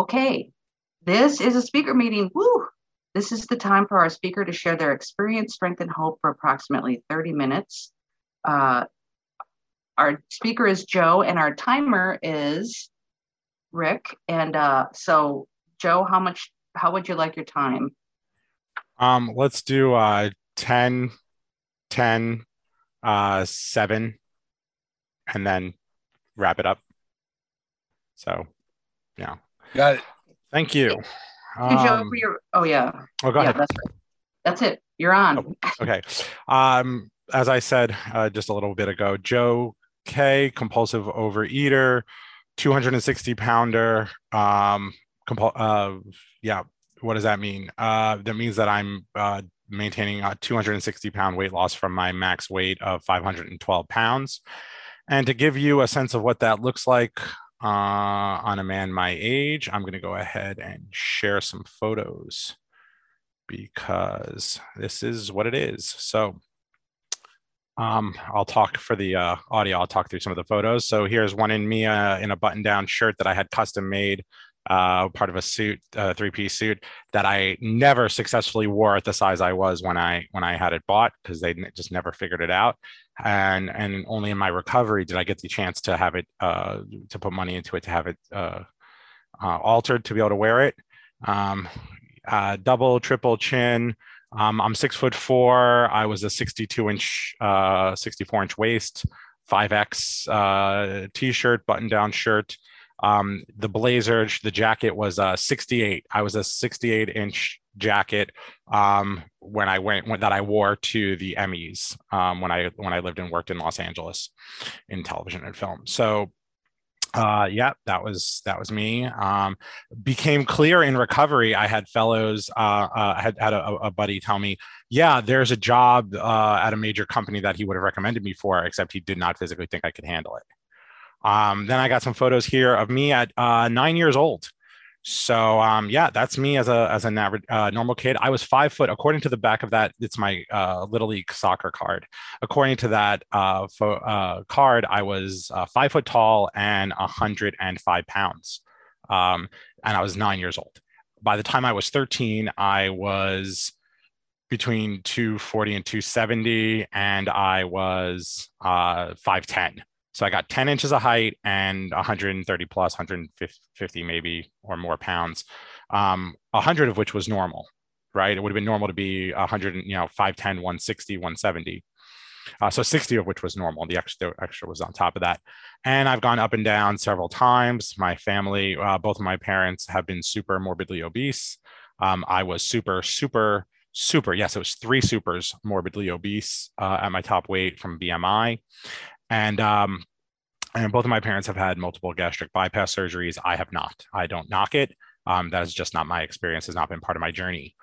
Okay, this is a speaker meeting. Woo! This is the time for our speaker to share their experience, strength, and hope for approximately 30 minutes. Uh, our speaker is Joe, and our timer is Rick. And uh, so, Joe, how much? How would you like your time? Um, let's do uh 10, 10, uh, 7, and then wrap it up. So, yeah. Got it. Thank you. Thank you, Joe, Um, for your, oh, yeah. oh, go yeah, ahead. that's right. That's it. You're on. Oh. Okay. Um, as I said uh, just a little bit ago, Joe K, compulsive overeater, 260 pounder. Um, compul- uh, yeah. What does that mean? Uh, that means that I'm uh, maintaining a 260 pound weight loss from my max weight of 512 pounds. And to give you a sense of what that looks like uh, on a man my age, I'm going to go ahead and share some photos because this is what it is. So um, I'll talk for the uh, audio. I'll talk through some of the photos. So here's one in me uh, in a button-down shirt that I had custom made, uh, part of a suit, uh, three-piece suit that I never successfully wore at the size I was when I when I had it bought because they just never figured it out. And and only in my recovery did I get the chance to have it uh, to put money into it to have it uh, uh, altered to be able to wear it. Um, uh, double, triple chin. Um, I'm six foot four. I was a 62 inch, uh, 64 inch waist, 5X uh, t shirt, button down shirt. Um, the blazer, the jacket was a 68. I was a 68 inch jacket um, when I went when, that I wore to the Emmys um, when I when I lived and worked in Los Angeles in television and film. So uh yeah that was that was me. Um became clear in recovery. I had fellows uh, uh had had a, a buddy tell me yeah there's a job uh at a major company that he would have recommended me for except he did not physically think i could handle it. Um then i got some photos here of me at uh nine years old so um yeah that's me as a as a uh, normal kid. I was five foot according to the back of that it's my uh little league soccer card. According to that uh, fo- uh card i was uh, five foot tall and 105 pounds um and i was nine years old. By the time i was 13 i was between 240 and 270 and i was uh 510 so I got 10 inches of height and 130 plus, 150 maybe or more pounds, um, 100 of which was normal, right? It would have been normal to be 100, you know, 510, 160, 170. Uh, so 60 of which was normal. The extra, extra was on top of that. And I've gone up and down several times. My family, uh, both of my parents have been super morbidly obese. Um, I was super, super, super, yes, it was three supers morbidly obese uh, at my top weight from BMI and um, and both of my parents have had multiple gastric bypass surgeries. I have not. I don't knock it. Um, that is just not my experience. Has not been part of my journey.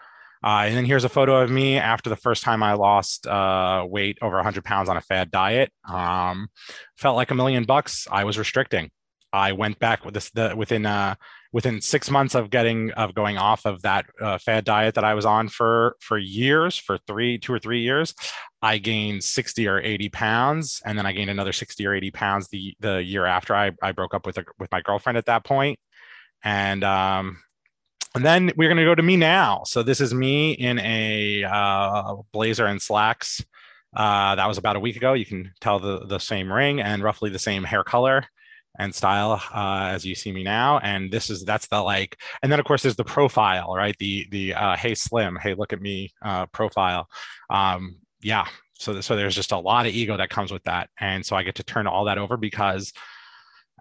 Uh, and then here's a photo of me after the first time I lost uh, weight over 100 pounds on a fad diet. Um, felt like a million bucks. I was restricting. I went back with this the, within uh, within six months of getting of going off of that uh, fad diet that I was on for for years, for three, two or three years. I gained 60 or 80 pounds, and then I gained another 60 or 80 pounds the the year after I, I broke up with a, with my girlfriend at that. And um, and then we're going to go to me now. So this is me in a uh, blazer and slacks. Uh, that was about a week ago. You can tell the the same ring and roughly the same hair color and style uh, as you see me now. And this is that's the like, and then of course there's the profile, right? The the uh, hey slim, hey look at me uh, profile. Um, yeah. So so there's just a lot of ego that comes with that, and so I get to turn all that over because.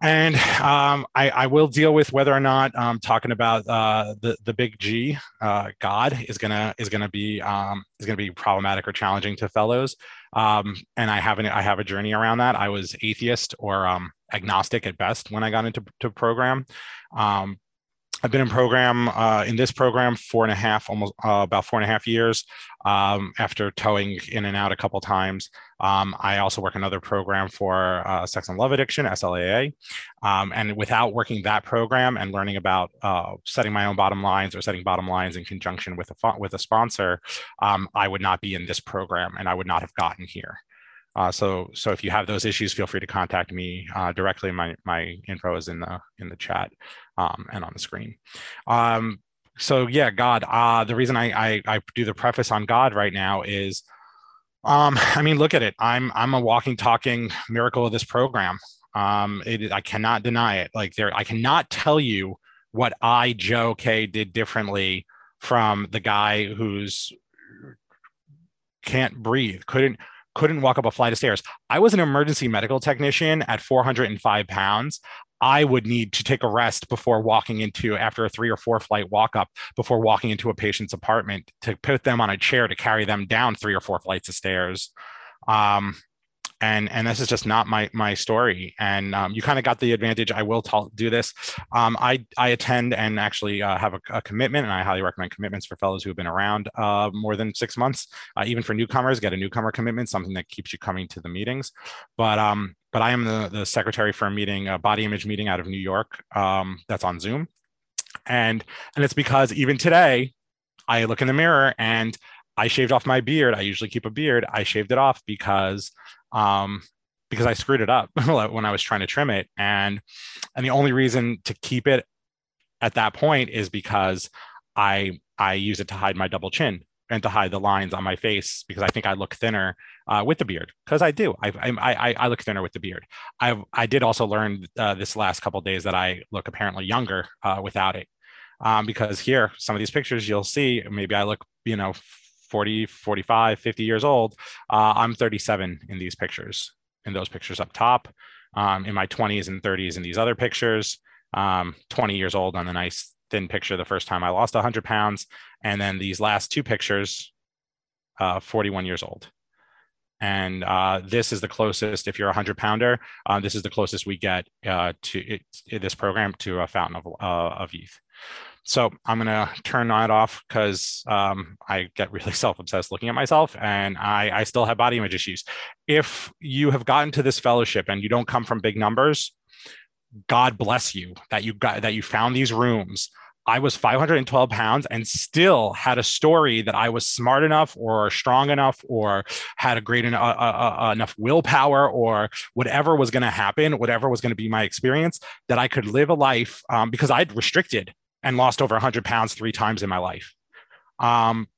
And um, I, I, will deal with whether or not um, talking about uh, the the big G, uh, God, is gonna is gonna be um, is gonna be problematic or challenging to fellows. Um, and I have an, I have a journey around that. I was atheist or um, agnostic at best when I got into to program. Um, I've been in program uh, in this program four and a half, almost uh, about four and a half years. Um, after towing in and out a couple times, um, I also work another program for uh, sex and love addiction (SLAA). Um, and without working that program and learning about uh, setting my own bottom lines or setting bottom lines in conjunction with a with a sponsor, um, I would not be in this program, and I would not have gotten here. Uh, so, so if you have those issues, feel free to contact me uh, directly. My my info is in the in the chat. um, and on the screen. Um, so yeah, God. Uh, the reason I, I I do the preface on God right now is, um, I mean, look at it. I'm I'm a walking, talking miracle of this program. Um, it, I cannot deny it. Like there, I cannot tell you what I Joe K did differently from the guy who's can't breathe, couldn't couldn't walk up a flight of stairs. I was an emergency medical technician at 405 pounds. I would need to take a rest before walking into, after a three or four flight walk up, before walking into a patient's apartment to put them on a chair to carry them down three or four flights of stairs. Um, and and this is just not my my story. And um, you kind of got the advantage. I will do this. Um, i i attend and actually uh, have a, a, commitment and i highly recommend commitments for fellows who have been around uh, more than six months. Uh, even for newcomers get a newcomer commitment something that keeps you coming to the meetings. But um but i am the, the secretary for a meeting a body image meeting out of new york um, that's on zoom. And and it's because even today i look in the mirror and I shaved off my beard. I usually keep a beard. I shaved it off because um, because I screwed it up when I was trying to trim it. And and the only reason to keep it at that point is because I I use it to hide my double chin and to hide the lines on my face because I think I look thinner uh, with the beard because I do. I, I I look thinner with the beard. I I did also learn uh, this last couple days that I look apparently younger uh, without it. Um, because here, some of these pictures you'll see, maybe I look, you know, 40, 45, 50 years old. Uh, I'm 37 in these pictures, in those pictures up top, um, in my 20s and 30s in these other pictures, um, 20 years old on the nice thin picture the first time I lost 100 pounds. And then these last two pictures, uh, 41 years old. And uh, this is the closest, if you're a 100 pounder, uh, this is the closest we get uh, to it, this program to a fountain of, uh, of youth. So I'm to turn that off because um, I get really self obsessed looking at myself and I, I still have body image issues. If you have gotten to this fellowship and you don't come from big numbers, God bless you that you got that you found these rooms. I was 512 pounds and still had a story that I was smart enough or strong enough or had a great uh, uh, uh, enough willpower or whatever was going to happen, whatever was going to be my experience, that I could live a life um, because I'd restricted and lost over 100 pounds three times in my life. Um,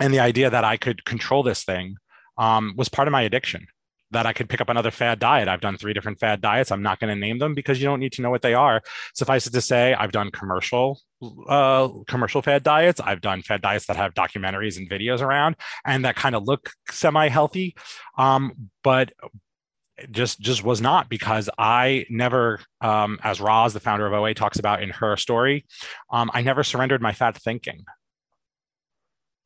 and the idea that I could control this thing um, was part of my addiction. That I could pick up another fad diet. I've done three different fad diets. I'm not going to name them because you don't need to know what they are. Suffice it to say, I've done commercial uh, commercial fad diets. I've done fad diets that have documentaries and videos around and that kind of look semi healthy. Um, but just just was not because I never, um, as Roz, the founder of OA, talks about in her story, um, I never surrendered my fat thinking.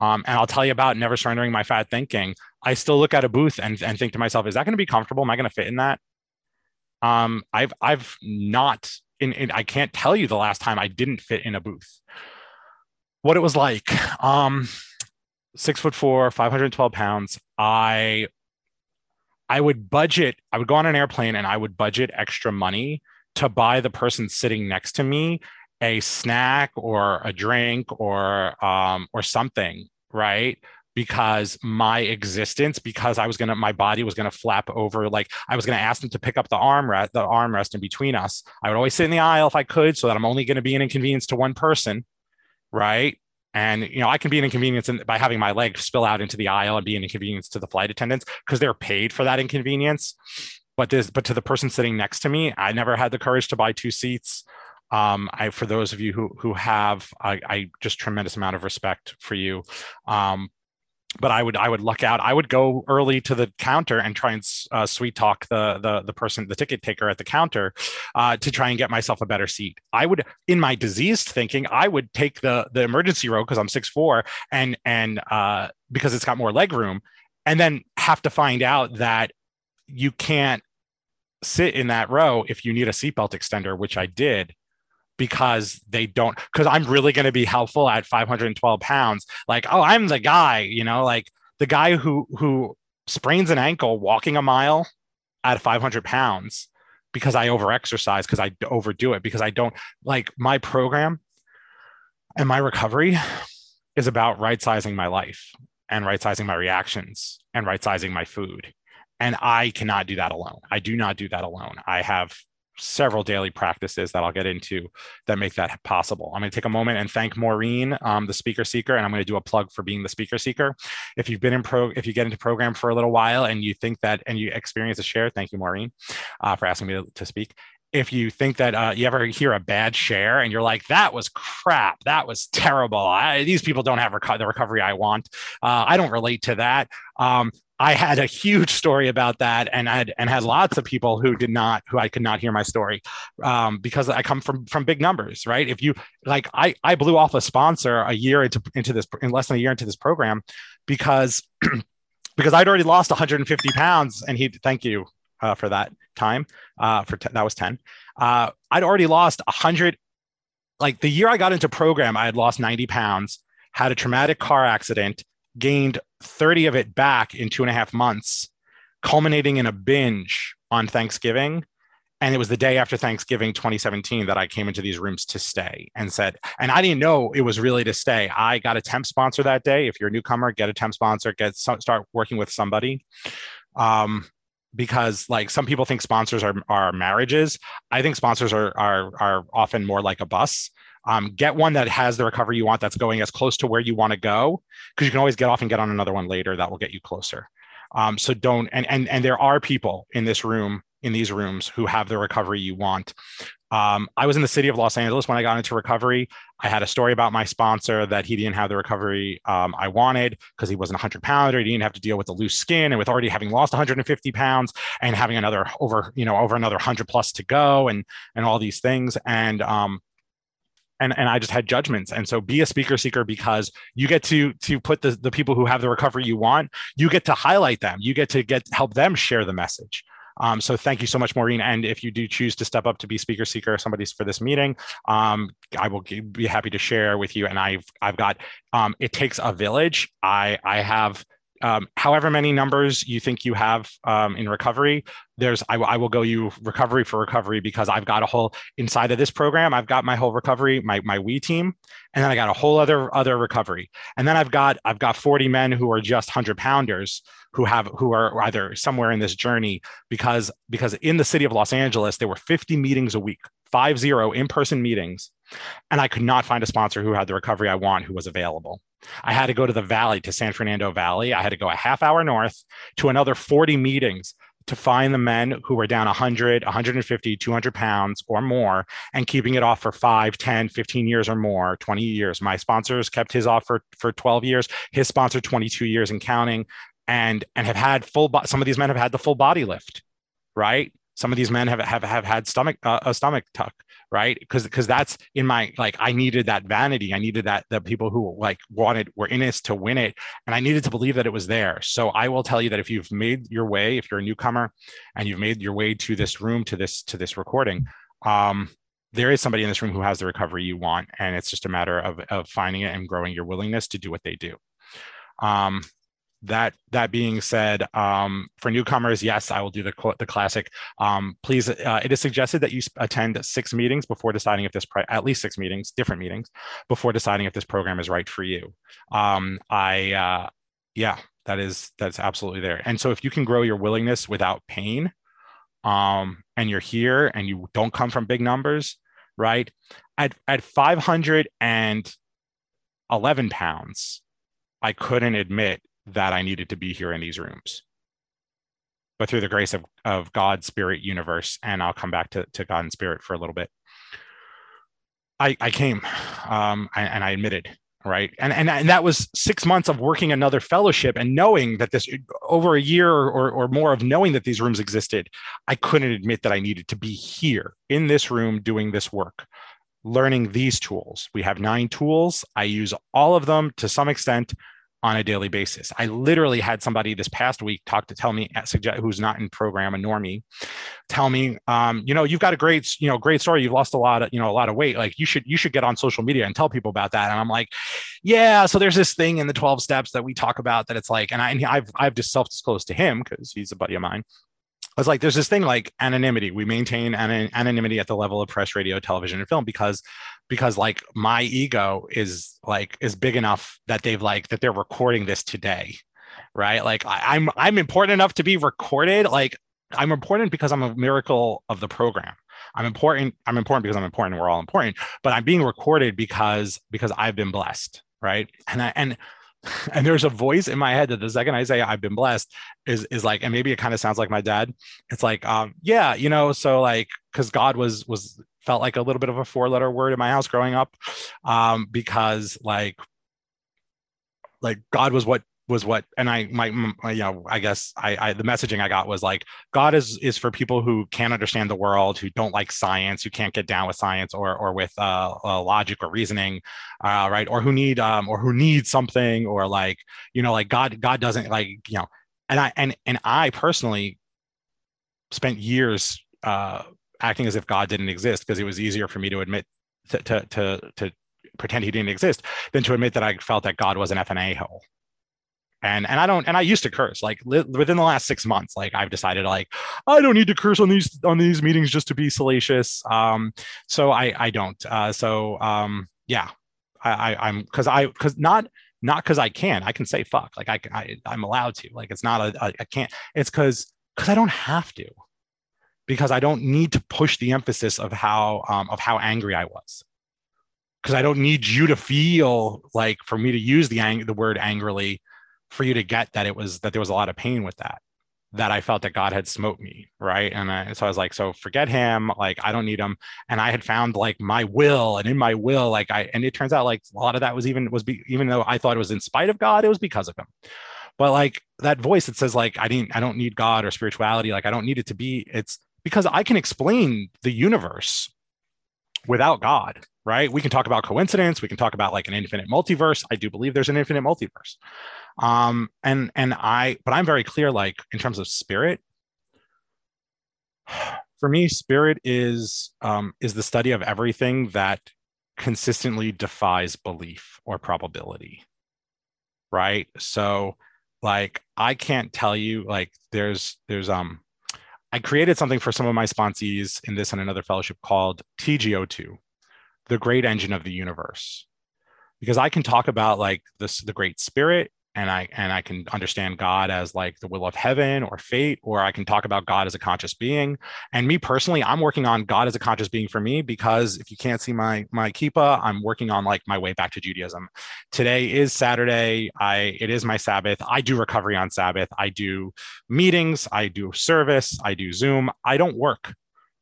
Um, and I'll tell you about never surrendering my fat thinking. I still look at a booth and, and think to myself, is that going to be comfortable? Am I going to fit in that? Um, I've I've not in, in, I can't tell you the last time I didn't fit in a booth. What it was like. Um, six foot four, 512 pounds. I I would budget, I would go on an airplane and I would budget extra money to buy the person sitting next to me a snack or a drink or um, or something, right? Because my existence, because I was gonna, my body was gonna flap over. Like I was gonna ask them to pick up the armrest, the armrest in between us. I would always sit in the aisle if I could, so that I'm only gonna be an inconvenience to one person, right? And you know, I can be an inconvenience in, by having my leg spill out into the aisle and be an inconvenience to the flight attendants because they're paid for that inconvenience. But this, but to the person sitting next to me, I never had the courage to buy two seats. Um, I, for those of you who who have, I, I just tremendous amount of respect for you. Um, but I would I would luck out. I would go early to the counter and try and uh, sweet talk the the the person the ticket taker at the counter uh, to try and get myself a better seat. I would, in my diseased thinking, I would take the the emergency row because I'm six four and and uh, because it's got more leg room, and then have to find out that you can't sit in that row if you need a seatbelt extender, which I did because they don't because i'm really going to be helpful at 512 pounds. Like oh i'm the guy you know like the guy who who sprains an ankle walking a mile at 500 pounds because i overexercise because i overdo it because i don't like my program and my recovery is about right sizing my life and right sizing my reactions and right sizing my food. And i cannot do that alone. I do not do that alone. I have several daily practices that I'll get into that make that possible. I'm going to take a moment and thank Maureen, um, the speaker seeker, and I'm going to do a plug for being the speaker seeker. If you've been in pro, if you get into program for a little while and you think that and you experience a share, thank you, Maureen, uh, for asking me to, to speak if you think that uh, you ever hear a bad share and you're like, that was crap, that was terrible. I, these people don't have reco- the recovery I want. Uh, I don't relate to that. Um, I had a huge story about that, and I had and had lots of people who did not, who I could not hear my story, um, because I come from from big numbers, right? If you like, I I blew off a sponsor a year into into this in less than a year into this program, because because I'd already lost 150 pounds, and he thank you uh, for that time. Uh, for t- that was 10. Uh, I'd already lost 100. Like the year I got into program, I had lost 90 pounds, had a traumatic car accident, gained 30 of it back in two and a half months, culminating in a binge on Thanksgiving. And it was the day after Thanksgiving 2017 that I came into these rooms to stay and said, and I didn't know it was really to stay. I got a temp sponsor that day. If you're a newcomer, get a temp sponsor, get start working with somebody. Um, because like some people think sponsors are, are marriages. I think sponsors are, are, are often more like a bus. Um, get one that has the recovery you want that's going as close to where you want to go because you can always get off and get on another one later that will get you closer. Um, so don't and and and there are people in this room in these rooms who have the recovery you want. Um, I was in the city of Los Angeles when I got into recovery. I had a story about my sponsor that he didn't have the recovery um, I wanted because he wasn't a 100 pounder. He didn't have to deal with the loose skin and with already having lost 150 pounds and having another over, you know, over another 100 plus to go and and all these things. And um, and and I just had judgments. And so be a speaker seeker because you get to to put the, the people who have the recovery you want, you get to highlight them. You get to get help them share the message. Um, so thank you so much, Maureen. And if you do choose to step up to be speaker seeker, somebody's for this meeting, um, I will be happy to share with you. And I've I've got um, it takes a village. I I have um, however many numbers you think you have um, in recovery, there's I, I, will go you recovery for recovery because I've got a whole inside of this program. I've got my whole recovery, my my we team, and then I got a whole other other recovery, and then I've got I've got 40 men who are just hundred pounders who have who are either somewhere in this journey because because in the city of Los Angeles there were 50 meetings a week, five zero in person meetings, and I could not find a sponsor who had the recovery I want who was available. I had to go to the valley, to San Fernando Valley. I had to go a half hour north to another 40 meetings to find the men who were down 100, 150, 200 pounds or more and keeping it off for 5, 10, 15 years or more, 20 years. My sponsors kept his off for, for 12 years, his sponsor 22 years and counting and and have had full bo- some of these men have had the full body lift, right? Some of these men have have, have had stomach uh, a stomach tuck right? Because because that's in my like i needed that vanity. I needed that the people who like wanted were in this to win it and i needed to believe that it was there. So i will tell you that if you've made your way if you're a newcomer and you've made your way to this room to this to this recording um there is somebody in this room who has the recovery you want and it's just a matter of of finding it and growing your willingness to do what they do. Um that that being said, um, for newcomers, yes, I will do the the classic. Um, please, uh, it is suggested that you attend six meetings before deciding if this at least six meetings, different meetings, before deciding if this program is right for you. Um, I uh, yeah, that is that's absolutely there. And so if you can grow your willingness without pain, um, and you're here and you don't come from big numbers, right? At at 511 pounds, I couldn't admit that I needed to be here in these rooms. But through the grace of, of God, Spirit, Universe, and I'll come back to, to God and Spirit for a little bit. I, I came um, and, and I admitted, right? And, and, and that was six months of working another fellowship and knowing that this over a year or, or more of knowing that these rooms existed, I couldn't admit that I needed to be here in this room doing this work learning these tools. We have nine tools. I use all of them to some extent on a daily basis. I literally had somebody this past week talk to tell me, uh, suggest who's not in program, a normie, tell me, um, you know, you've got a great, you know, great story. You've lost a lot of, you know, a lot of weight. Like you should, you should get on social media and tell people about that. And I'm like, yeah. So there's this thing in the 12 steps that we talk about that it's like, and, I, and I've, I've just self-disclosed to him because he's a buddy of mine. Was like, there's this thing like anonymity. We maintain an- anonymity at the level of press, radio, television, and film because because like my ego is like is big enough that they've like that they're recording this today right like I, i'm i'm important enough to be recorded like i'm important because i'm a miracle of the program I'm important. I'm important because I'm important. We're all important, but I'm being recorded because because I've been blessed, right? And I and and there's a voice in my head that the second I say I've been blessed is is like, and maybe it kind of sounds like my dad. It's like, um, yeah, you know, so like, because God was was felt like a little bit of a four letter word in my house growing up, um, because like, like God was what was what and i my, my, you know i guess I, I the messaging i got was like god is is for people who can't understand the world who don't like science who can't get down with science or or with uh, uh, logic or reasoning uh, right? Or who need um or who need something or like you know like god god doesn't like you know and i and and i personally spent years uh acting as if god didn't exist because it was easier for me to admit to to to, to pretend he didn't exist than to admit that I felt that God was an FNA hole and and I don't and I used to curse like li- within the last six months like I've decided like I don't need to curse on these on these meetings just to be salacious. Um so I I don't uh so um yeah I, I I'm because I because not not because I can I can say fuck like I, I I'm allowed to like it's not a, a I can't it's because because I don't have to because I don't need to push the emphasis of how um, of how angry I was. Because I don't need you to feel like for me to use the ang- the word angrily for you to get that it was that there was a lot of pain with that that I felt that God had smote me, right? And I, so I was like, so forget him, like I don't need him. And I had found like my will, and in my will, like I, and it turns out like a lot of that was even was be, even though I thought it was in spite of God, it was because of him. But like that voice that says like I didn't, I don't need God or spirituality, like I don't need it to be. It's because I can explain the universe without God, right? We can talk about coincidence. We can talk about like an infinite multiverse. I do believe there's an infinite multiverse um and and i but i'm very clear like in terms of spirit. For me spirit is um is the study of everything that consistently defies belief or probability right? So like i can't tell you like there's there's um i created something for some of my sponsees in this and another fellowship called tgo2 the great engine of the universe. Because i can talk about like this the great spirit and I and I can understand God as like the will of heaven or fate, or I can talk about God as a conscious being. And me personally, I'm working on God as a conscious being for me because if you can't see my my kippah, I'm working on like my way back to Judaism. Today is Saturday. I it is my Sabbath. I do recovery on Sabbath. I do meetings. I do service. I do Zoom. I don't work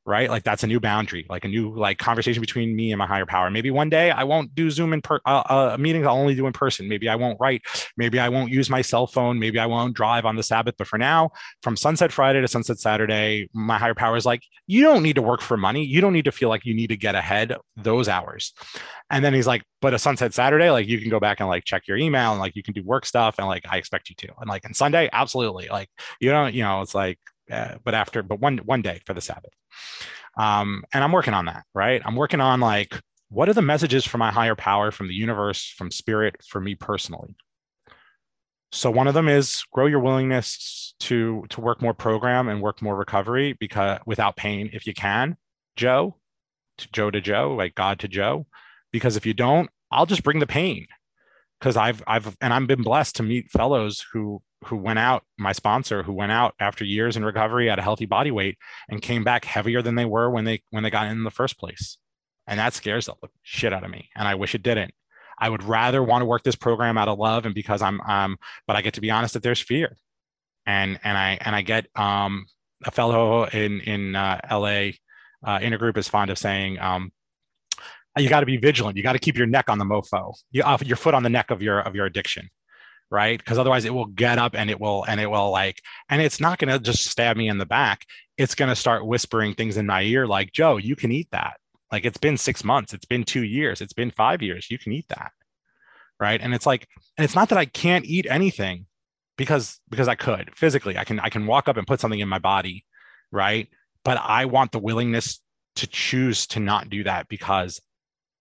right? Like that's a new boundary like a new like conversation between me and my higher power. Maybe one day i won't do zoom in per uh, uh, meetings i'll only do in person. Maybe i won't write. Maybe i won't use my cell phone. Maybe i won't drive on the sabbath. But for now from sunset friday to sunset saturday my higher power is like you don't need to work for money. You don't need to feel like you need to get ahead those hours. And then he's like but a sunset saturday like you can go back and like check your email and like you can do work stuff and like i expect you to. And like on sunday absolutely. Like you don't you know it's like uh, but after but one one day for the sabbath. Um, and i'm working on that right? I'm working on like what are the messages from my higher power from the universe from spirit for me personally? So one of them is grow your willingness to to work more program and work more recovery because without pain if you can. Joe to joe to joe like god to joe. Because if you don't i'll just bring the pain. Because i've i've and i've been blessed to meet fellows who who went out, my sponsor, who went out after years in recovery at a healthy body weight and came back heavier than they were when they when they got in, the first place. And that scares the shit out of me. And I wish it didn't. I would rather want to work this program out of love and because I'm um, but I get to be honest that there's fear. And and I and I get um a fellow in in uh, LA uh, intergroup is fond of saying um, you got to be vigilant. You got to keep your neck on the mofo. You, uh, your foot on the neck of your of your addiction right? Because otherwise it will get up and it will and it will like and it's not going to just stab me in the back. It's going to start whispering things in my ear like joe you can eat that. Like it's been six months. It's been two years. It's been five years. You can eat that right? And it's like and it's not that i can't eat anything because because i could physically. I can i can walk up and put something in my body right? But i want the willingness to choose to not do that because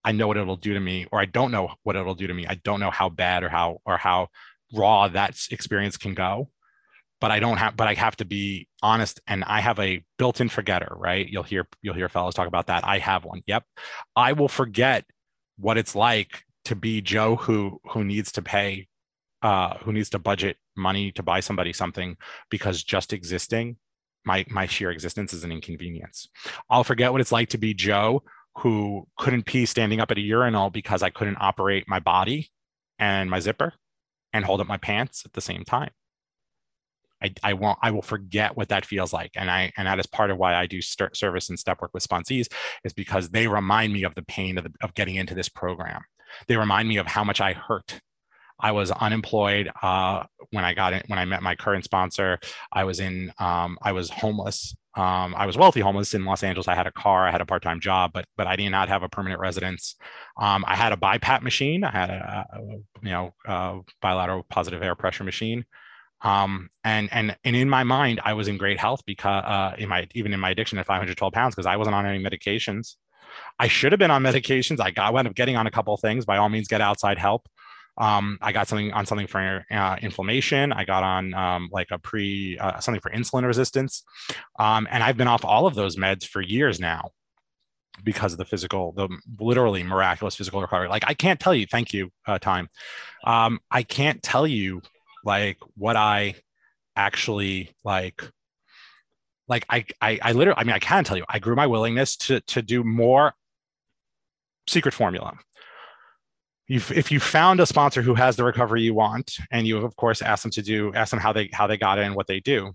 i know what it'll do to me or i don't know what it'll do to me. I don't know how bad or how or how raw that experience can go but i don't have but i have to be honest and i have a built-in forgetter right? You'll hear you'll hear fellows talk about that. I have one. Yep. I will forget what it's like to be joe who who needs to pay uh who needs to budget money to buy somebody something because just existing my my sheer existence is an inconvenience. I'll forget what it's like to be Joe who couldn't pee standing up at a urinal because I couldn't operate my body and my zipper and hold up my pants at the same time. I, I won't I will forget what that feels like and I and that is part of why I do st- service and step work with sponsees is because they remind me of the pain of, the, of getting into this program. They remind me of how much I hurt I was unemployed uh, when I got it. When I met my current sponsor, I was in. Um, I was homeless. Um, I was wealthy homeless in Los Angeles. I had a car. I had a part-time job, but but I did not have a permanent residence. Um, I had a BiPAP machine. I had a, a you know a bilateral positive air pressure machine. Um, and and and in my mind, I was in great health because uh, in my even in my addiction at 512 pounds because I wasn't on any medications. I should have been on medications. I got wound up getting on a couple things. By all means, get outside help. Um, I got something on something for uh, inflammation. I got on um, like a pre uh, something for insulin resistance, um, and I've been off all of those meds for years now because of the physical, the literally miraculous physical recovery. Like I can't tell you. Thank you, uh, time. Um, I can't tell you like what I actually like. Like I, I, I literally, I mean, I can tell you, I grew my willingness to to do more secret formula You've, if you found a sponsor who has the recovery you want, and you of course ask them to do, ask them how they how they got it and what they do,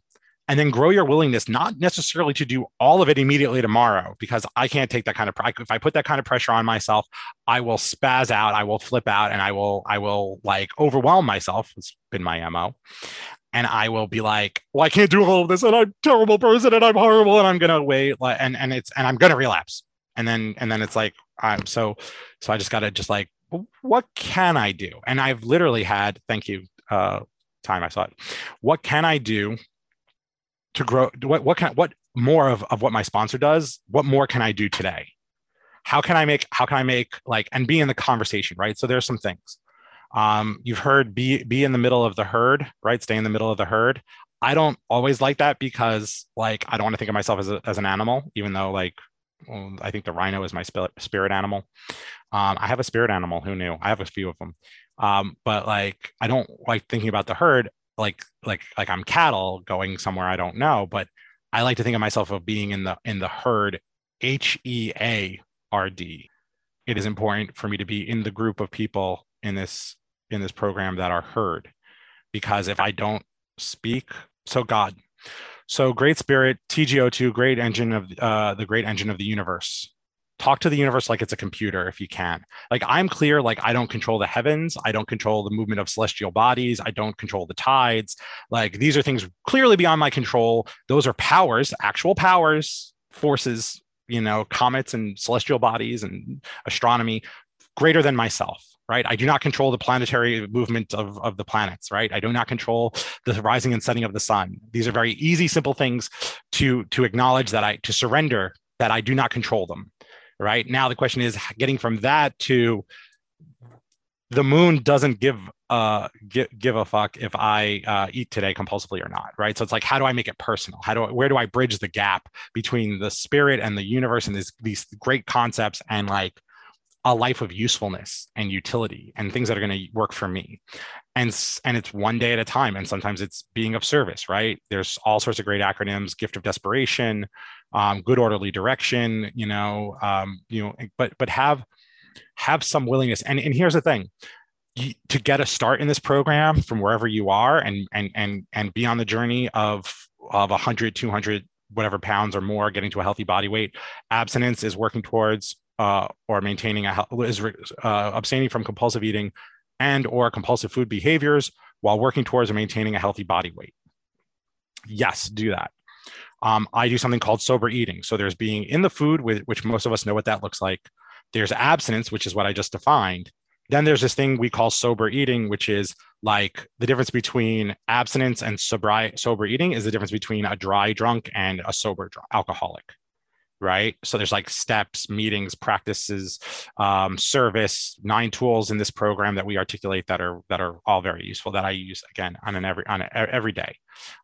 and then grow your willingness, not necessarily to do all of it immediately tomorrow, because I can't take that kind of. If I put that kind of pressure on myself, I will spaz out, I will flip out, and I will I will like overwhelm myself. It's been my mo, and I will be like, well, I can't do all of this, and I'm terrible person, and I'm horrible, and I'm gonna wait, and and it's and I'm gonna relapse, and then and then it's like, I'm so so I just gotta just like what can I do? And I've literally had, thank you, uh, time I saw it. What can I do to grow? What what can what more of, of what my sponsor does? What more can I do today? How can I make how can I make like and be in the conversation, right? So there's some things. Um, you've heard be be in the middle of the herd, right? Stay in the middle of the herd. I don't always like that because like I don't want to think of myself as, a, as an animal, even though like I think the rhino is my spirit animal. Um, I have a spirit animal. Who knew? I have a few of them. Um, but like, I don't like thinking about the herd like like like I'm cattle going somewhere I don't know. But I like to think of myself of being in the in the herd. H E A R D. It is important for me to be in the group of people in this in this program that are heard, because if I don't speak, so God. So great spirit, TGO2, great engine of uh, the great engine of the universe. Talk to the universe like it's a computer if you can. Like i'm clear like i don't control the heavens. I don't control the movement of celestial bodies. I don't control the tides. Like these are things clearly beyond my control. Those are powers actual powers forces you know comets and celestial bodies and astronomy greater than myself right? I do not control the planetary movement of, of the planets right? I do not control the rising and setting of the sun. These are very easy simple things to to acknowledge that i to surrender that i do not control them right? Now the question is getting from that to the moon doesn't give uh give, give a fuck if i uh, eat today compulsively or not right? So it's like how do i make it personal? How do I, where do i bridge the gap between the spirit and the universe and these these great concepts and like a life of usefulness and utility and things that are going to work for me. And and it's one day at a time and sometimes it's being of service right? There's all sorts of great acronyms gift of desperation um, good orderly direction you know um, you know but but have have some willingness. And and here's the thing. You, to get a start in this program from wherever you are and and and and be on the journey of of 100 200 whatever pounds or more getting to a healthy body weight abstinence is working towards uh, or maintaining a is uh, abstaining from compulsive eating and or compulsive food behaviors while working towards maintaining a healthy body weight yes do that um, I do something called sober eating. So there's being in the food, with, which most of us know what that looks like. There's abstinence, which is what I just defined. Then there's this thing we call sober eating, which is like the difference between abstinence and sober, sober eating is the difference between a dry drunk and a sober alcoholic right? So there's like steps meetings practices um, service nine tools in this program that we articulate that are that are all very useful that i use again on an every on a, every day.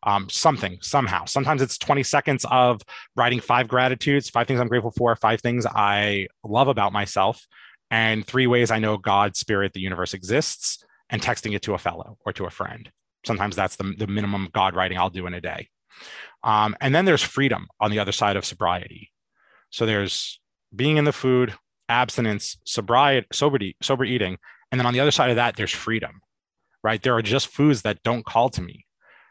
Um, something somehow. Sometimes it's 20 seconds of writing five gratitudes five things i'm grateful for five things i love about myself and three ways i know god spirit the universe exists and texting it to a fellow or to a friend. Sometimes that's the, the minimum god writing i'll do in a day. Um, and then there's freedom on the other side of sobriety. So there's being in the food, abstinence, sobriety, sober eating, and then on the other side of that, there's freedom. Right? There are just foods that don't call to me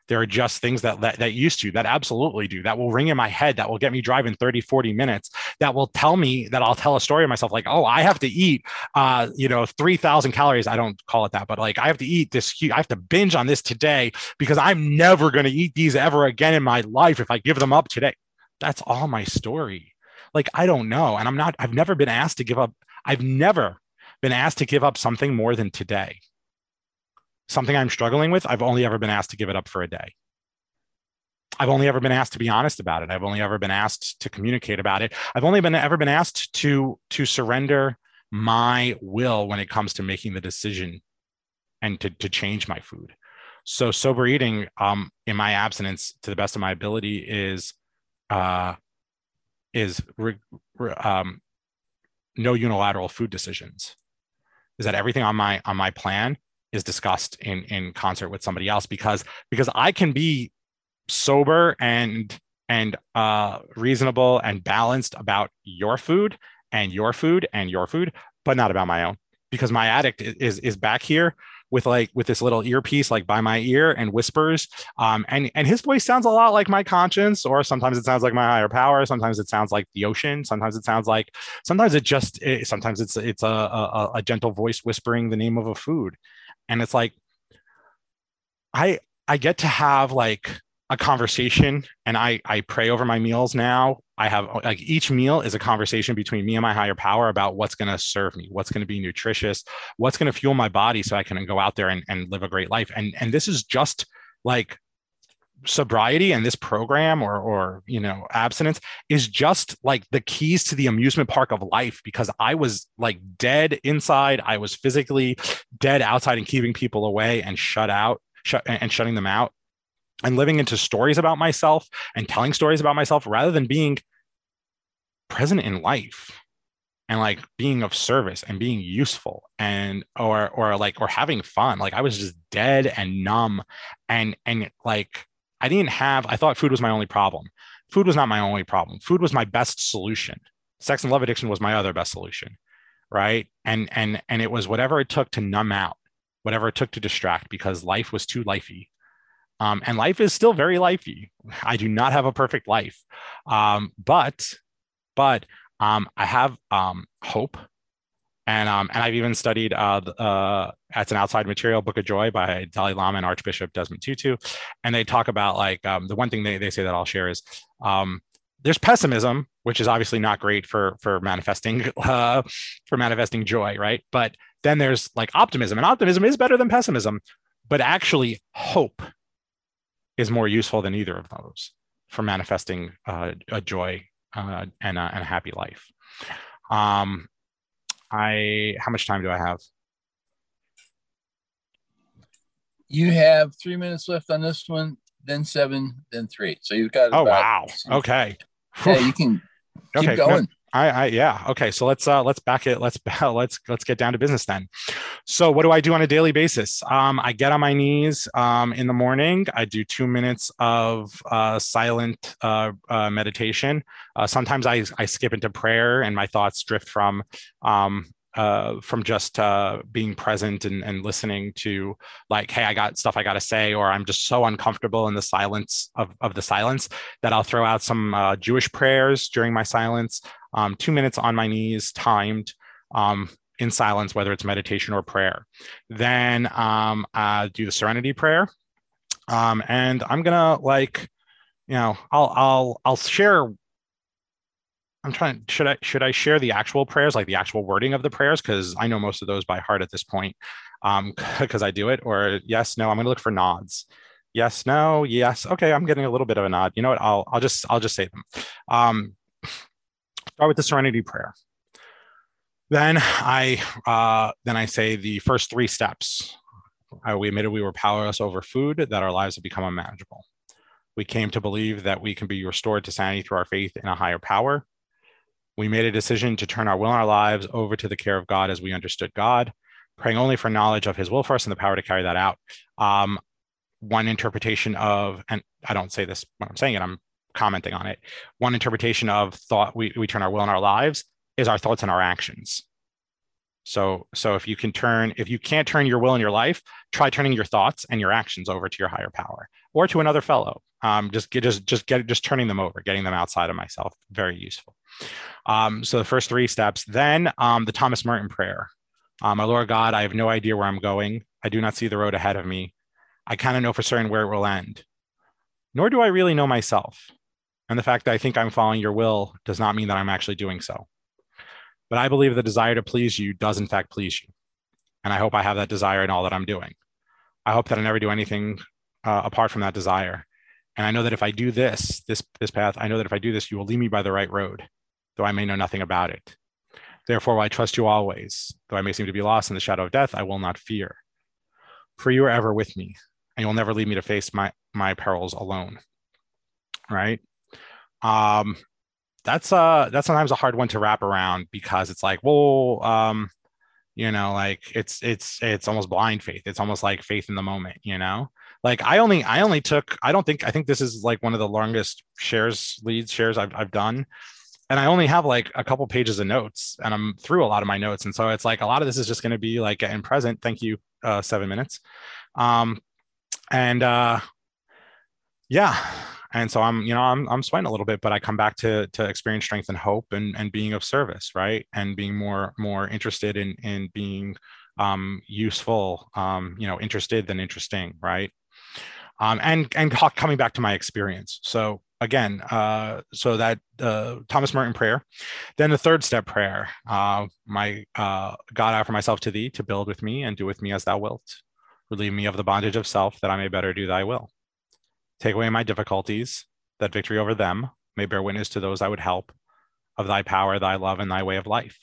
there are just things that, that that used to that absolutely do that will ring in my head that will get me driving 30 40 minutes that will tell me that i'll tell a story of myself like oh i have to eat uh you know 3000 calories i don't call it that but like i have to eat this i have to binge on this today because i'm never going to eat these ever again in my life if i give them up today that's all my story like i don't know and i'm not i've never been asked to give up i've never been asked to give up something more than today something I'm struggling with, I've only ever been asked to give it up for a day. I've only ever been asked to be honest about it. I've only ever been asked to communicate about it. I've only been ever been asked to to surrender my will when it comes to making the decision and to, to change my food. So sober eating um, in my abstinence, to the best of my ability, is uh, is re, re, um, no unilateral food decisions. Is that everything on my on my plan is discussed in in concert with somebody else because because I can be sober and and uh, reasonable and balanced about your food and your food and your food, but not about my own because my addict is is back here with like with this little earpiece like by my ear and whispers um and and his voice sounds a lot like my conscience or sometimes it sounds like my higher power sometimes it sounds like the ocean sometimes it sounds like sometimes it just it, sometimes it's it's a, a, a gentle voice whispering the name of a food. And it's like i i get to have like a conversation and i i pray over my meals now. I have like each meal is a conversation between me and my higher power about what's going to serve me what's going to be nutritious what's going to fuel my body so i can go out there and, and live a great life. And and this is just like sobriety and this program or or you know abstinence is just like the keys to the amusement park of life because i was like dead inside. I was physically dead outside and keeping people away and shut out shut and shutting them out and living into stories about myself and telling stories about myself rather than being present in life and like being of service and being useful and or or like or having fun like i was just dead and numb and and like I didn't have, I thought food was my only problem. Food was not my only problem. Food was my best solution. Sex and love addiction was my other best solution. Right. And and and it was whatever it took to numb out, whatever it took to distract, because life was too lifey. Um, and life is still very lifey. I do not have a perfect life. Um, but but um, I have um, hope and um, and I've even studied uh, uh, it's an outside material book of joy by Dalai Lama and Archbishop Desmond Tutu, and they talk about like um, the one thing they, they say that I'll share is there's pessimism, which is obviously not great for for manifesting uh, for manifesting joy, right? But then there's like optimism, and optimism is better than pessimism, but actually hope is more useful than either of those for manifesting uh, a joy uh, and, a, and a happy life. Um, I how much time do I have? You have three minutes left on this one, then seven, then three. So you've got. Oh wow! Okay. Yeah, you can keep okay, going. I, I yeah. Okay so let's uh let's back it let's let's let's get down to business then. So what do i do on a daily basis? Um i get on my knees um in the morning. I do two minutes of uh silent uh, uh meditation. Uh, sometimes i i skip into prayer and my thoughts drift from um uh, from just uh, being present and, and listening to like, hey, I got stuff I got to say, or I'm just so uncomfortable in the silence of, of the silence that I'll throw out some uh, Jewish prayers during my silence, um, two minutes on my knees, timed. Um, in silence, whether it's meditation or prayer. Then um, I do the serenity prayer. Um, and I'm gonna like, you know, I'll I'll I'll share I'm trying. Should I should I share the actual prayers, like the actual wording of the prayers, because I know most of those by heart at this point, um, because I do it. Or yes, no. I'm to look for nods. Yes, no, yes. Okay, I'm getting a little bit of a nod. You know what? I'll I'll just I'll just say them. Um, start with the Serenity Prayer. Then I uh, then I say the first three steps. We admitted we were powerless over food, that our lives have become unmanageable. We came to believe that we can be restored to sanity through our faith in a higher power we made a decision to turn our will and our lives over to the care of God as we understood God, praying only for knowledge of His will for us and the power to carry that out. Um, one interpretation of, and I don't say this when I'm saying it, I'm commenting on it. One interpretation of thought we, we turn our will in our lives is our thoughts and our actions. So, so if you can turn, if you can't turn your will in your life, try turning your thoughts and your actions over to your higher power or to another fellow. Um, just get, just, just get, just turning them over, getting them outside of myself. Very useful. Um, so the first three steps. Then um, the Thomas Merton prayer. Um, my Lord God, I have no idea where I'm going. I do not see the road ahead of me. I kind of know for certain where it will end. Nor do I really know myself. And the fact that I think I'm following your will does not mean that I'm actually doing so. But I believe the desire to please you does, in fact, please you. And I hope I have that desire in all that I'm doing. I hope that I never do anything uh, apart from that desire. And I know that if I do this, this, this path, I know that if I do this, you will lead me by the right road, though I may know nothing about it. Therefore, I trust you always. Though I may seem to be lost in the shadow of death, I will not fear. For you are ever with me, and you'll never leave me to face my, my perils alone. Right? Um, that's uh that's sometimes a hard one to wrap around because it's like, well, um, you know, like it's it's it's almost blind faith. It's almost like faith in the moment, you know? Like I only I only took I don't think I think this is like one of the longest shares leads shares I've I've done and I only have like a couple pages of notes and I'm through a lot of my notes. And so it's like a lot of this is just going to be like in present. Thank you, uh, seven minutes. Um, and uh, yeah. And so I'm, you know, I'm, I'm sweating a little bit, but I come back to, to experience strength and hope and, and being of service, right. And being more, more interested in, in being um, useful, um, you know, interested than interesting, right. Um, and, and coming back to my experience. So again, uh, so that uh, Thomas Merton prayer. Then the third step prayer, uh, my uh, God, I offer myself to thee to build with me and do with me as thou wilt. Relieve me of the bondage of self that I may better do thy will. Take away my difficulties, that victory over them may bear witness to those I would help of thy power, thy love, and thy way of life.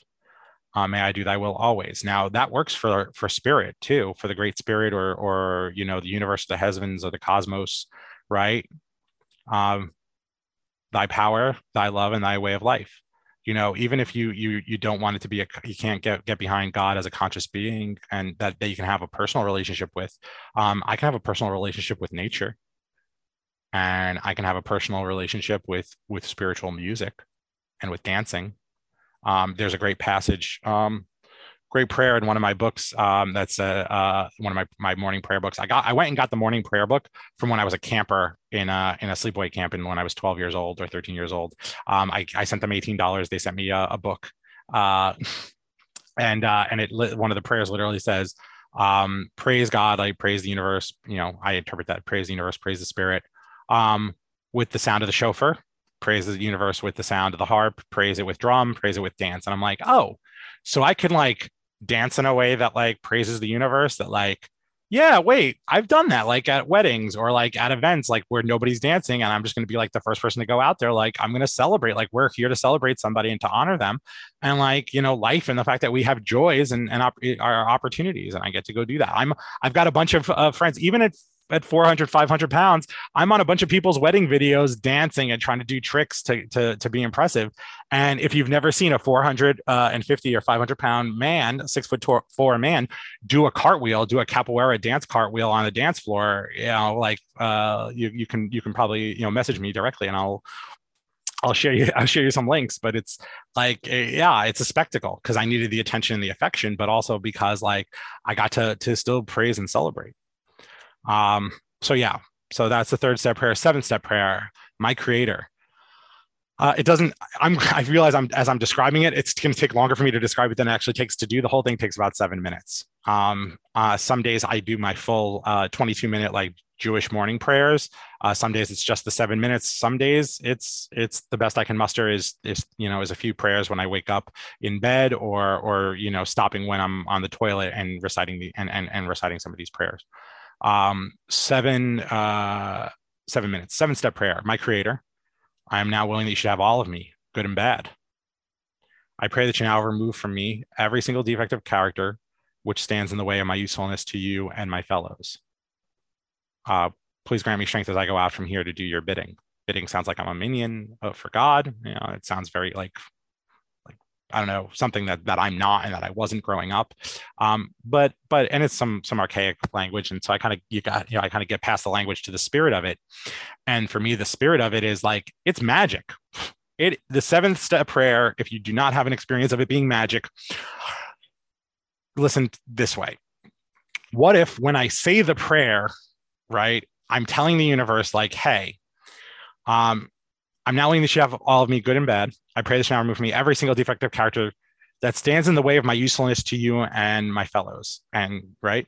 Uh, may I do thy will always. Now that works for for spirit too, for the great spirit or or you know the universe, the heavens, or the cosmos, right? Um, thy power, thy love, and thy way of life. You know, even if you you you don't want it to be a you can't get get behind God as a conscious being and that, that you can have a personal relationship with. Um, I can have a personal relationship with nature, and I can have a personal relationship with with spiritual music and with dancing. Um, there's a great passage um, great prayer in one of my books. Um, that's uh, uh, one of my, my morning prayer books. I got I went and got the morning prayer book from when I was a camper in a in a sleepaway camp and when I was 12 years old or 13 years old. Um, I, I sent them $18. They sent me a, a book. Uh, and uh, and it one of the prayers literally says, um, praise God, I praise the universe. You know, I interpret that praise the universe, praise the spirit. Um, with the sound of the shofar, praise the universe with the sound of the harp, praise it with drum, praise it with dance. And I'm like, oh, so I can like dance in a way that like praises the universe that like yeah wait i've done that like at weddings or like at events like where nobody's dancing and i'm just going to be like the first person to go out there like i'm going to celebrate like we're here to celebrate somebody and to honor them and like you know life and the fact that we have joys and, and op- our opportunities and i get to go do that i'm i've got a bunch of uh, friends even at at 400 500 pounds i'm on a bunch of people's wedding videos dancing and trying to do tricks to to, to be impressive and if you've never seen a 450 or 500 pound man six foot four man do a cartwheel do a capoeira dance cartwheel on a dance floor you know like uh, you, you can you can probably you know message me directly and i'll I'll share you I'll share you some links, but it's like eh, yeah, it's a spectacle because I needed the attention and the affection, but also because like I got to to still praise and celebrate. Um, so yeah, so that's the third step prayer. Seventh step prayer, my creator. Uh, it doesn't. I'm. I realize I'm as I'm describing it. It's going to take longer for me to describe it than it actually takes to do. The whole thing takes about seven minutes. Um, uh, some days I do my full uh, 22 minute like Jewish morning prayers. Uh, some days it's just the seven minutes. Some days it's it's the best I can muster is is you know is a few prayers when I wake up in bed or or you know stopping when I'm on the toilet and reciting the and and, and reciting some of these prayers um, seven uh, seven minutes, seven step prayer. My Creator, I am now willing that you should have all of me, good and bad. I pray that you now remove from me every single defect of character which stands in the way of my usefulness to you and my fellows. Uh, please grant me strength as I go out from here to do your bidding. Bidding sounds like I'm a minion for God. You know, it sounds very like like I don't know something that that I'm not and that I wasn't growing up. Um, but but and it's some some archaic language, and so I kind of you got you know I kind of get past the language to the spirit of it, and for me the spirit of it is like it's magic. It the seventh step prayer. If you do not have an experience of it being magic, listen this way. What if when I say the prayer, right, I'm telling the universe like, hey, um, I'm now this shit have all of me, good and bad. I pray this now remove from me every single defective character that stands in the way of my usefulness to you and my fellows. And right.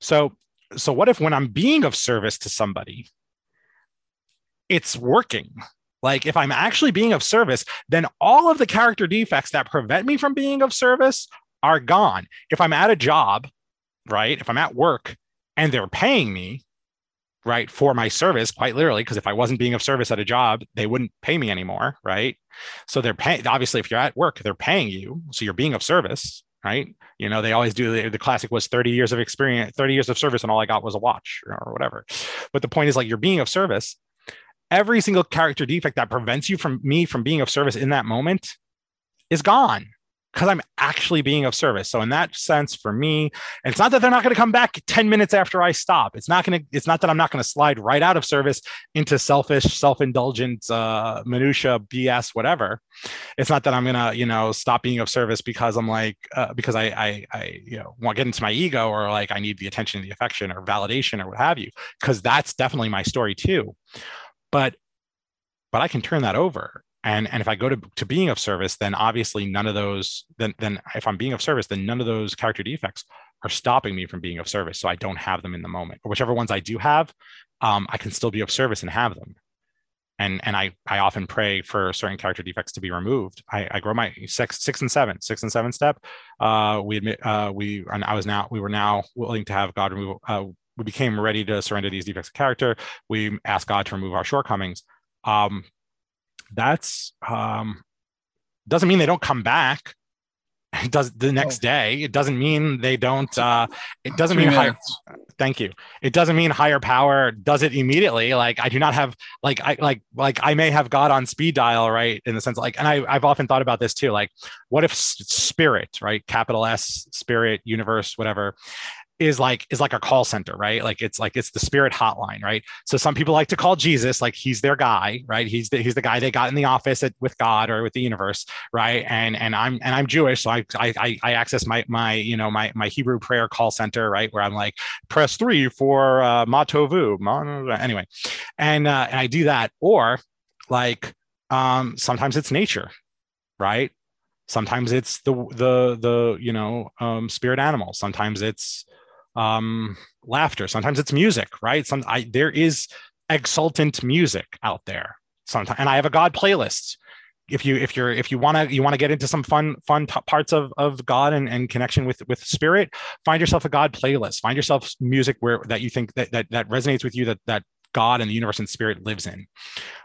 So, so what if when I'm being of service to somebody, it's working? Like if I'm actually being of service, then all of the character defects that prevent me from being of service are gone. If I'm at a job, right? If I'm at work and they're paying me, right for my service quite literally because if i wasn't being of service at a job they wouldn't pay me anymore right? So they're paying obviously if you're at work they're paying you so you're being of service right? You know they always do the, the classic was 30 years of experience 30 years of service and all i got was a watch or whatever. But the point is like you're being of service. Every single character defect that prevents you from me from being of service in that moment is gone because I'm actually being of service. So in that sense, for me, it's not that they're not going to come back 10 minutes after I stop. It's not going to, it's not that I'm not going to slide right out of service into selfish, self-indulgent, uh, minutia, BS, whatever. It's not that I'm going to, you know, stop being of service because I'm like, uh, because I, I, I, you know, want to get into my ego or like I need the attention, the affection or validation or what have you. Cause that's definitely my story too. But, but I can turn that over and and if i go to, to being of service then obviously none of those then then if i'm being of service then none of those character defects are stopping me from being of service. So i don't have them in the moment. Or whichever ones i do have um, i can still be of service and have them. And and i i often pray for certain character defects to be removed. I, I grow my six six and seven six and seven step. Uh we admit uh we and i was now we were now willing to have god remove uh we became ready to surrender these defects of character. We asked god to remove our shortcomings. Um that's um, doesn't mean they don't come back. It does the next oh. day. It doesn't mean they don't. Uh, it doesn't Three mean higher. Thank you. It doesn't mean higher power does it immediately. Like I do not have like I like like I may have God on speed dial right in the sense like, and I I've often thought about this too. Like, what if spirit right, capital S, spirit, universe, whatever, is like is like a call center right? Like it's like it's the spirit hotline right? So some people like to call jesus like he's their guy right? He's the, he's the guy they got in the office at, with god or with the universe right? And and i'm and i'm jewish so i i, I access my my you know my my hebrew prayer call center right? Where i'm like press three for uh matovu anyway. And uh and i do that. Or like um sometimes it's nature right? Sometimes it's the the the you know um spirit animal sometimes it's um, laughter. Sometimes it's music, right? Some I, there is exultant music out there. Sometimes, and I have a God playlist. If you if you're if you want to you want to get into some fun fun t- parts of of God and, and connection with with spirit, find yourself a God playlist. Find yourself music where that you think that that, that resonates with you that that God and the universe and spirit lives in.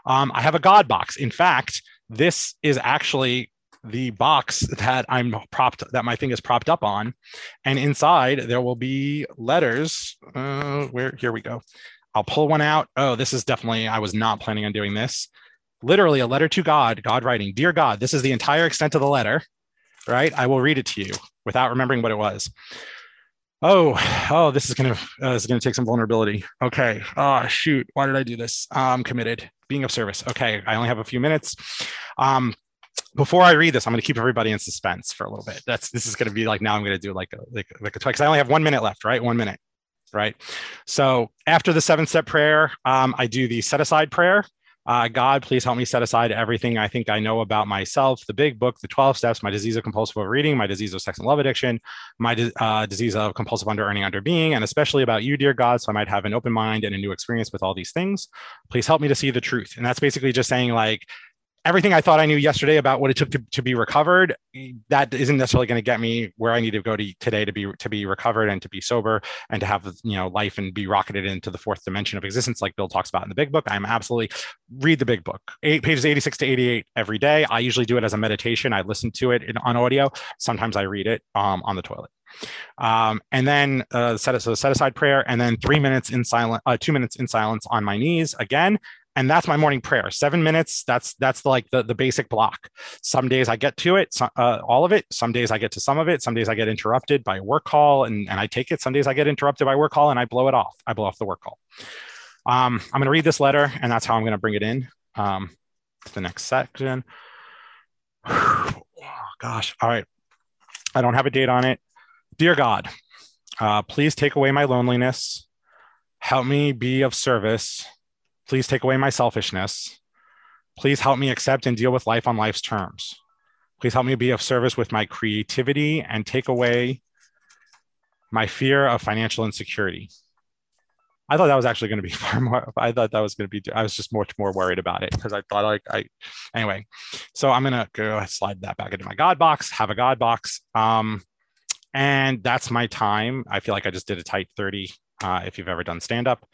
Um, I have a God box. In fact, this is actually the box that I'm propped that my thing is propped up on, and inside there will be letters. Uh, where here we go. I'll pull one out. Oh, this is definitely I was not planning on doing this. Literally a letter to God. God writing, "Dear God, this is the entire extent of the letter." Right? I will read it to you without remembering what it was. Oh, oh, this is gonna uh, this is gonna take some vulnerability. Okay. Oh shoot, why did I do this? I'm committed. Being of service. Okay, I only have a few minutes. Um, before I read this, I'm going to keep everybody in suspense for a little bit. That's this is going to be like now I'm going to do like a like like a because I only have one minute left, right? One minute, right? So after the seven step prayer, um, I do the set aside prayer. Uh, God, please help me set aside everything I think I know about myself, the big book, the 12 steps, my disease of compulsive overeating, my disease of sex and love addiction, my uh, disease of compulsive under earning, under being, and especially about you, dear God. So I might have an open mind and a new experience with all these things. Please help me to see the truth. And that's basically just saying, like, everything I thought I knew yesterday about what it took to, to be recovered, that isn't necessarily going to get me where I need to go to today to be to be recovered and to be sober and to have you know life and be rocketed into the fourth dimension of existence, like Bill talks about in the Big Book. I'm absolutely read the Big Book, eight pages 86 to 88 every day. I usually do it as a meditation. I listen to it in, on audio. Sometimes I read it um, on the toilet. Um, and then uh, set, so set aside prayer, and then three minutes in silence, uh, two minutes in silence on my knees again, and that's my morning prayer. Seven minutes that's that's like the, the basic block. Some days i get to it uh, all of it. Some days i get to some of it. Some days i get interrupted by a work call and, and i take it. Some days i get interrupted by work call and i blow it off. I blow off the work call. Um, i'm going to read this letter and that's how i'm going to bring it in um, to the next section. Oh, gosh. All right. I don't have a date on it. Dear god uh, please take away my loneliness. Help me be of service Please take away my selfishness. Please help me accept and deal with life on life's terms. Please help me be of service with my creativity and take away my fear of financial insecurity. I thought that was actually going to be far more. I thought that was going to be. I was just much more worried about it because I thought like I. Anyway, so I'm gonna go slide that back into my God box. Have a God box. Um, and that's my time. I feel like I just did a tight 30. Uh, if you've ever done stand up,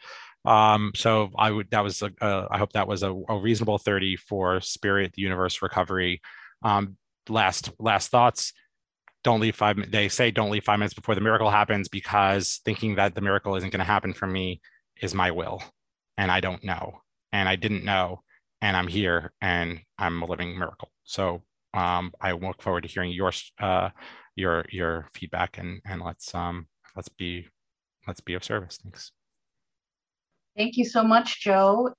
um, so I would that was a, a, I hope that was a, a, reasonable 30 for spirit, the universe, recovery. Um, last last thoughts. Don't leave five. They say don't leave five minutes before the miracle happens because thinking that the miracle isn't going to happen for me is my will, and I don't know, and I didn't know, and I'm here, and I'm a living miracle. So um, I look forward to hearing your uh, your your feedback, and and let's um, let's be let's be of service. Thanks. Thank you so much, Joe.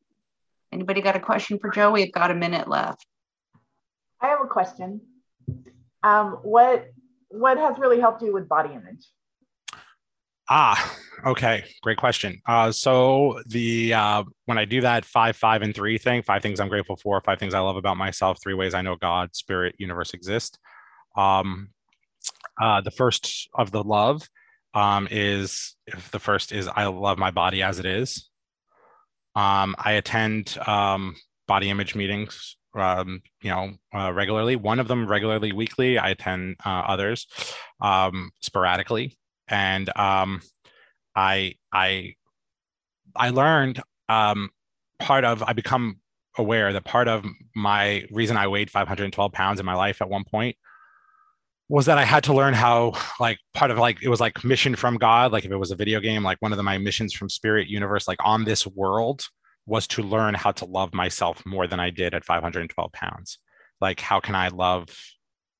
Anybody got a question for Joe? We've got a minute left. I have a question. Um, what what has really helped you with body image? Ah, okay, great question. Uh, so the uh, when I do that five, five, and three thing, five things I'm grateful for, five things I love about myself, three ways I know God, Spirit, Universe exist. Um, uh, the first of the love um, is the first is I love my body as it is. Um, I attend um, body image meetings, um, you know, uh, regularly. One of them regularly weekly. I attend uh, others um, sporadically, and um, I I I learned um, part of I become aware that part of my reason I weighed 512 pounds in my life at one point was that I had to learn how, like, part of like it was like mission from God. Like, if it was a video game, like one of the, my missions from Spirit Universe, like on this world, was to learn how to love myself more than I did at 512 pounds. Like, how can I love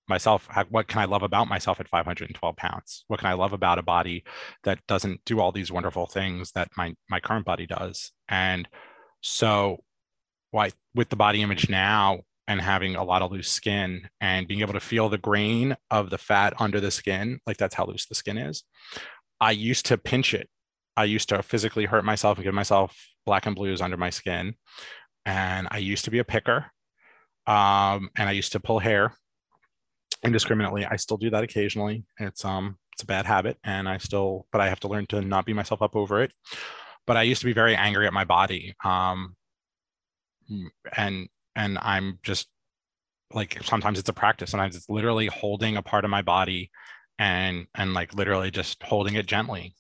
myself? How, what can I love about myself at 512 pounds? What can I love about a body that doesn't do all these wonderful things that my my current body does? And so, why with the body image now, and having a lot of loose skin and being able to feel the grain of the fat under the skin, like that's how loose the skin is. I used to pinch it. I used to physically hurt myself and give myself black and blues under my skin. And I used to be a picker. Um, and I used to pull hair indiscriminately. I still do that occasionally. It's um it's a bad habit and I still but I have to learn to not beat myself up over it. But I used to be very angry at my body. Um and and I'm just like sometimes it's a practice sometimes it's literally holding a part of my body and and like literally just holding it gently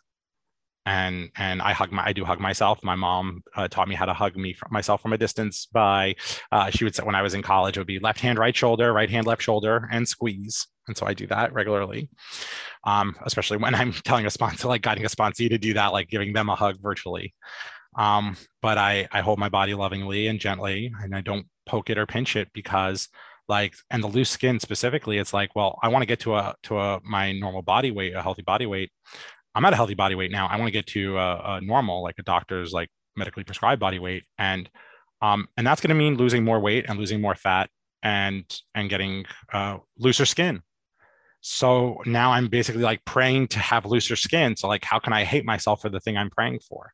and and I hug my I do hug myself. My mom uh, taught me how to hug me from myself from a distance by uh, she would say when I was in college it would be left hand right shoulder, right hand left shoulder, and squeeze. And so I do that regularly, um, especially when I'm telling a sponsor like guiding a sponsee to do that, like giving them a hug virtually. Um, but I I hold my body lovingly and gently, and I don't poke it or pinch it because like and the loose skin specifically it's like well i want to get to a to a my normal body weight a healthy body weight. I'm at a healthy body weight now. I want to get to a, a, normal like a doctor's like medically prescribed body weight. And um and that's going to mean losing more weight and losing more fat and and getting uh, looser skin. So now i'm basically like praying to have looser skin. So like how can i hate myself for the thing i'm praying for?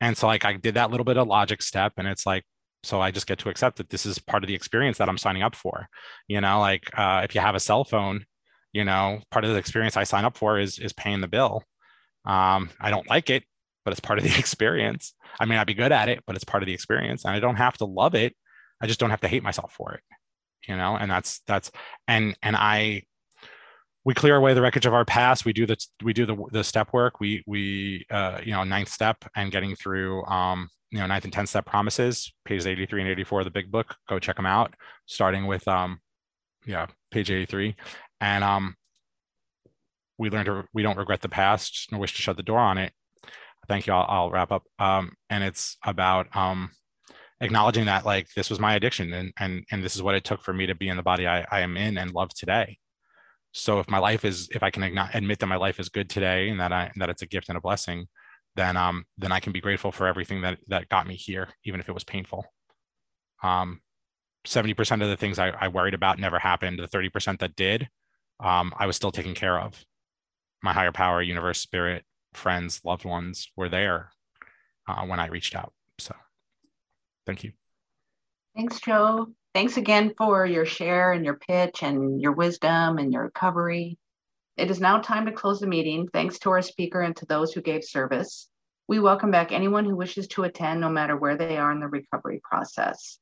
And so like i did that little bit of logic step and it's like so i just get to accept that this is part of the experience that i'm signing up for you know like uh, if you have a cell phone you know part of the experience i sign up for is is paying the bill. Um, i don't like it but it's part of the experience. I may not be good at it but it's part of the experience and i don't have to love it. I just don't have to hate myself for it you know and that's that's and and i we clear away the wreckage of our past. We do the we do the, the step work. We we uh, you know ninth step and getting through um, you know ninth and 10th step promises pages 83 and 84 of the big book. Go check them out starting with um yeah page 83 and um we learned to we don't regret the past nor wish to shut the door on it. Thank you. I'll, I'll wrap up. Um and it's about um acknowledging that like this was my addiction and and and this is what it took for me to be in the body I, I am in and love today. So if my life is if I can admit that my life is good today and that I that it's a gift and a blessing, then um then I can be grateful for everything that that got me here, even if it was painful. Um, 70% of the things I, I worried about never happened. The 30% that did, um, I was still taken care of. My higher power, universe, spirit, friends, loved ones were there uh, when I reached out. So thank you. Thanks, Joe. Thanks again for your share and your pitch and your wisdom and your recovery. It is now time to close the meeting. Thanks to our speaker and to those who gave service. We welcome back anyone who wishes to attend, no matter where they are in the recovery process.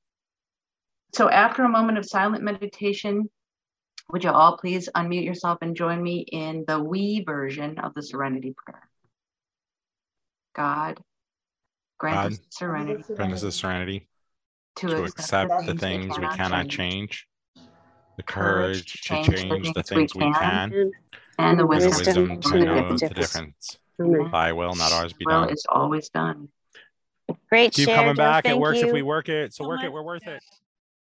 So after a moment of silent meditation, would you all please unmute yourself and join me in the we version of the serenity prayer? God, grant God, us serenity. Grant us the serenity to, to accept, accept the things we cannot change, the courage to change the things we can, and the and the wisdom, wisdom to to know the the difference. difference. Mm-hmm. Thy will, not ours, be Will done. It's always done. Great Keep share, coming Joe. back. It works you. if we work it. So so work it. We're worth it.